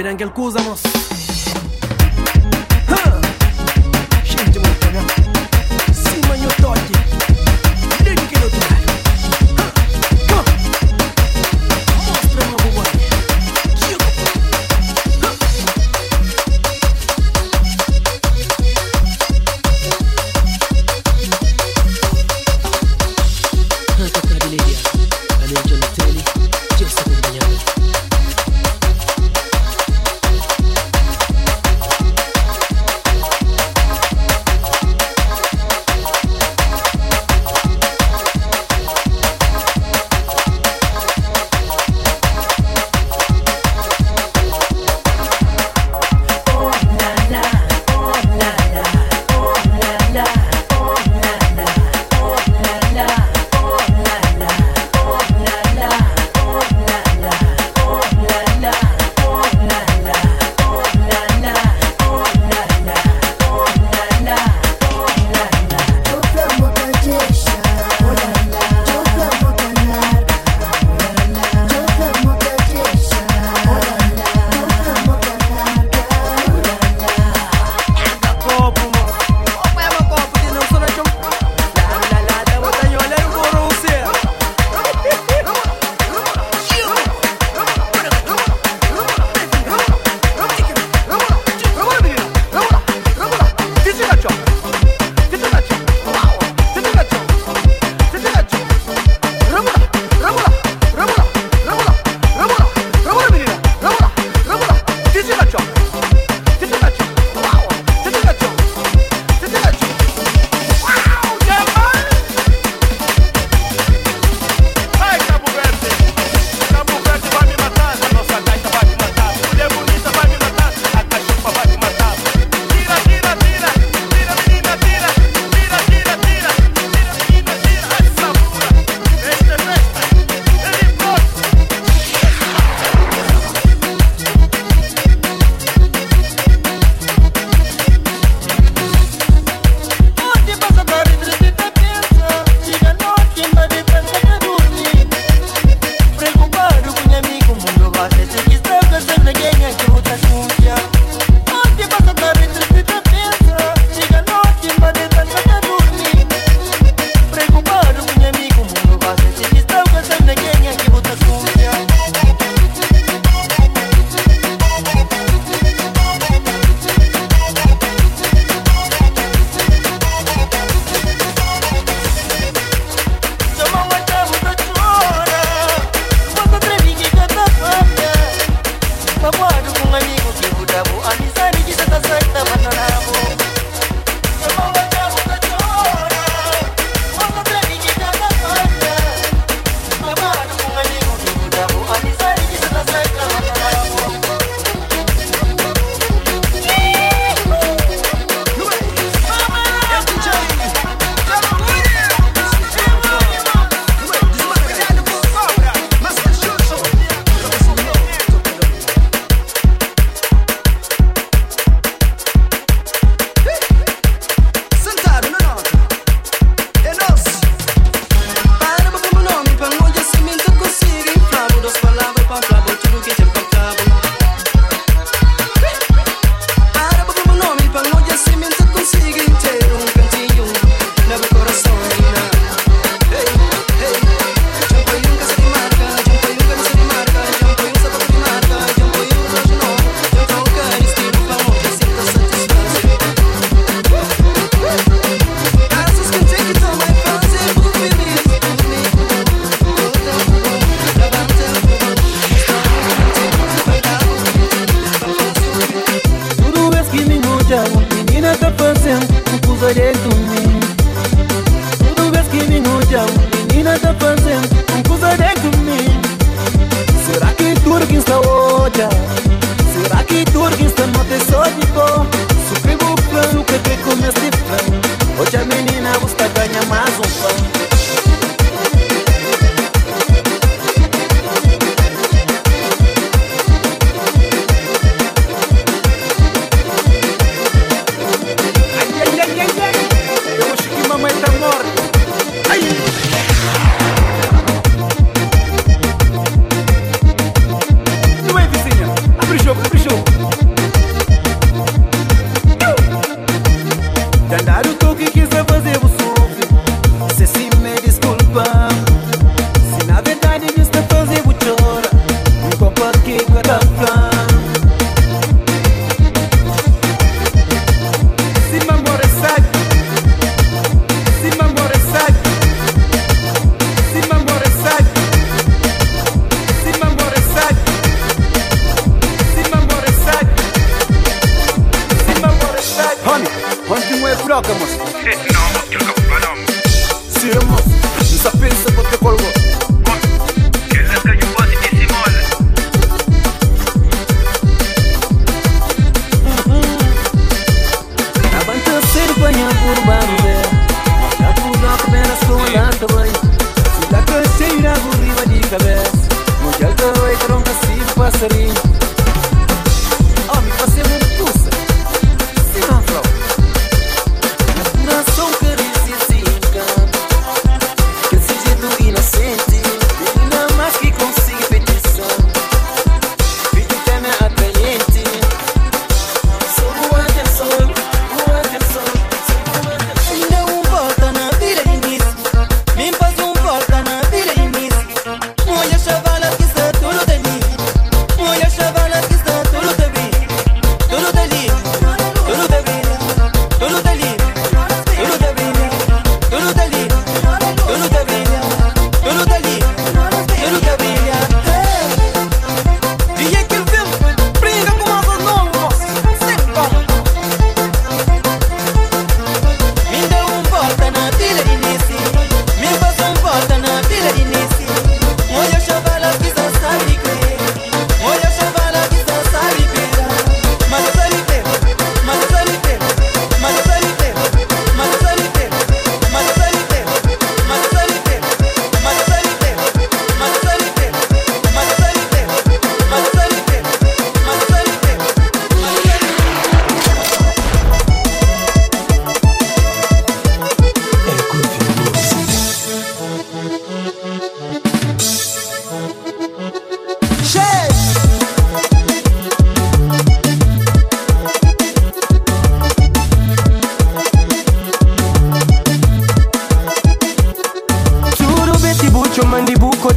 Gabriel Ángel Cúzamos.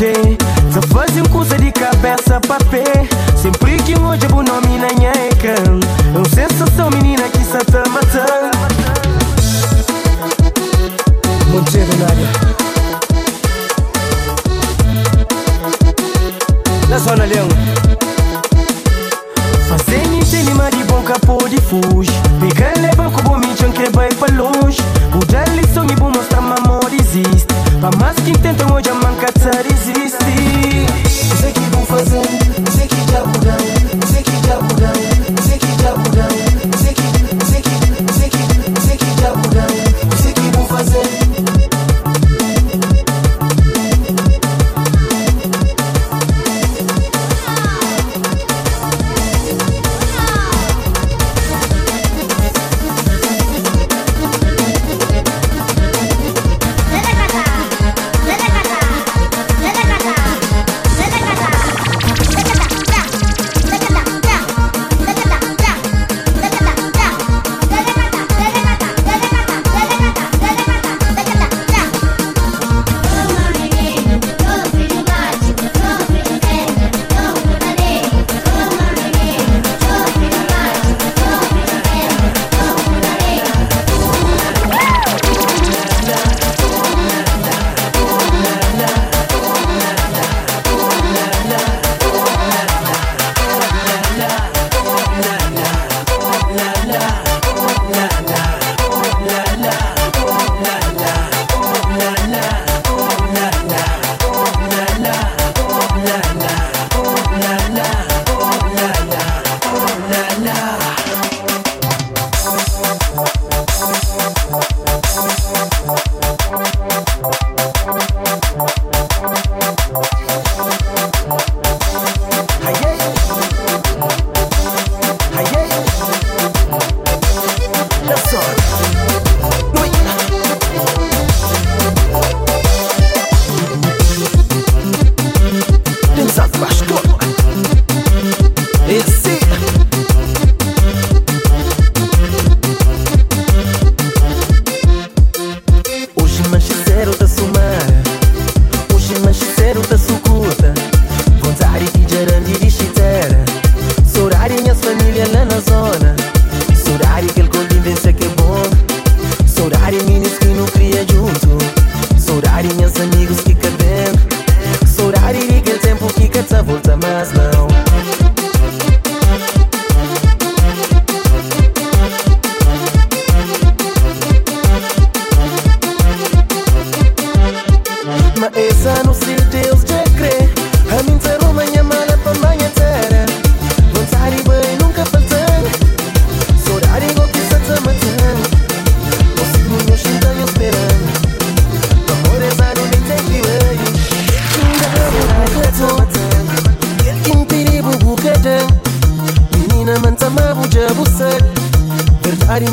te Să coisa de cabeça dica pé. Sempre que hoje bu nome na minha ecran Eu sensação menina que sa te mata Monteiro área Na zona leão. Fazendo entenima de bom capô de fuge. Me leva com bom me que vai pra longe. O dali sonho vou mostrar mamor existe. Pra mais que tentam hoje a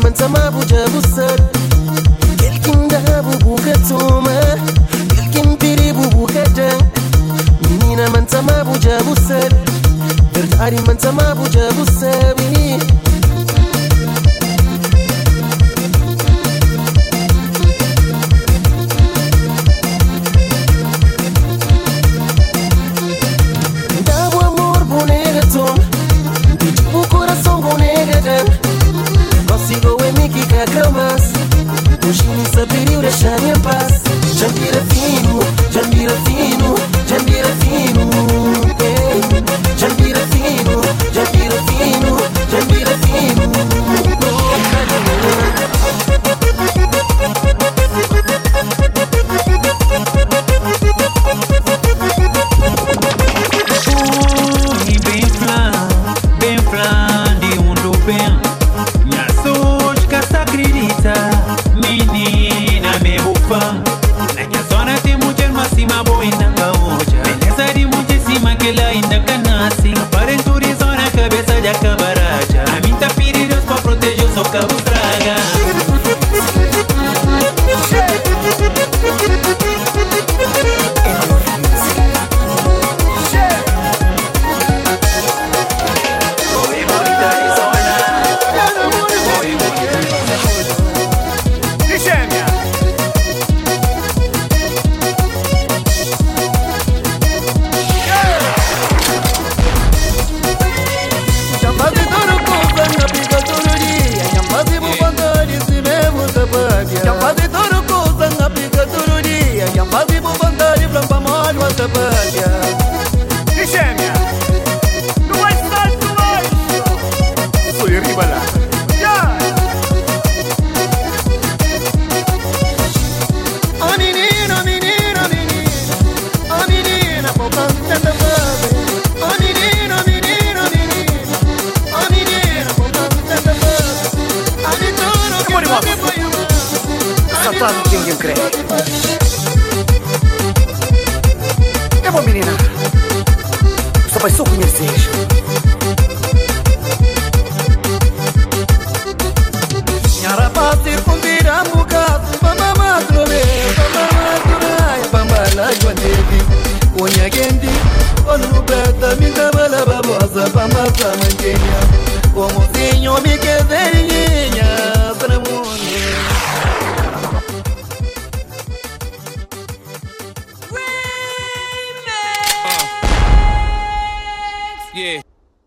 manzama buja busar ilkin da bubuka toma ilkin biri bubuka dan nina manzama buja busar bir ari manzama buja busar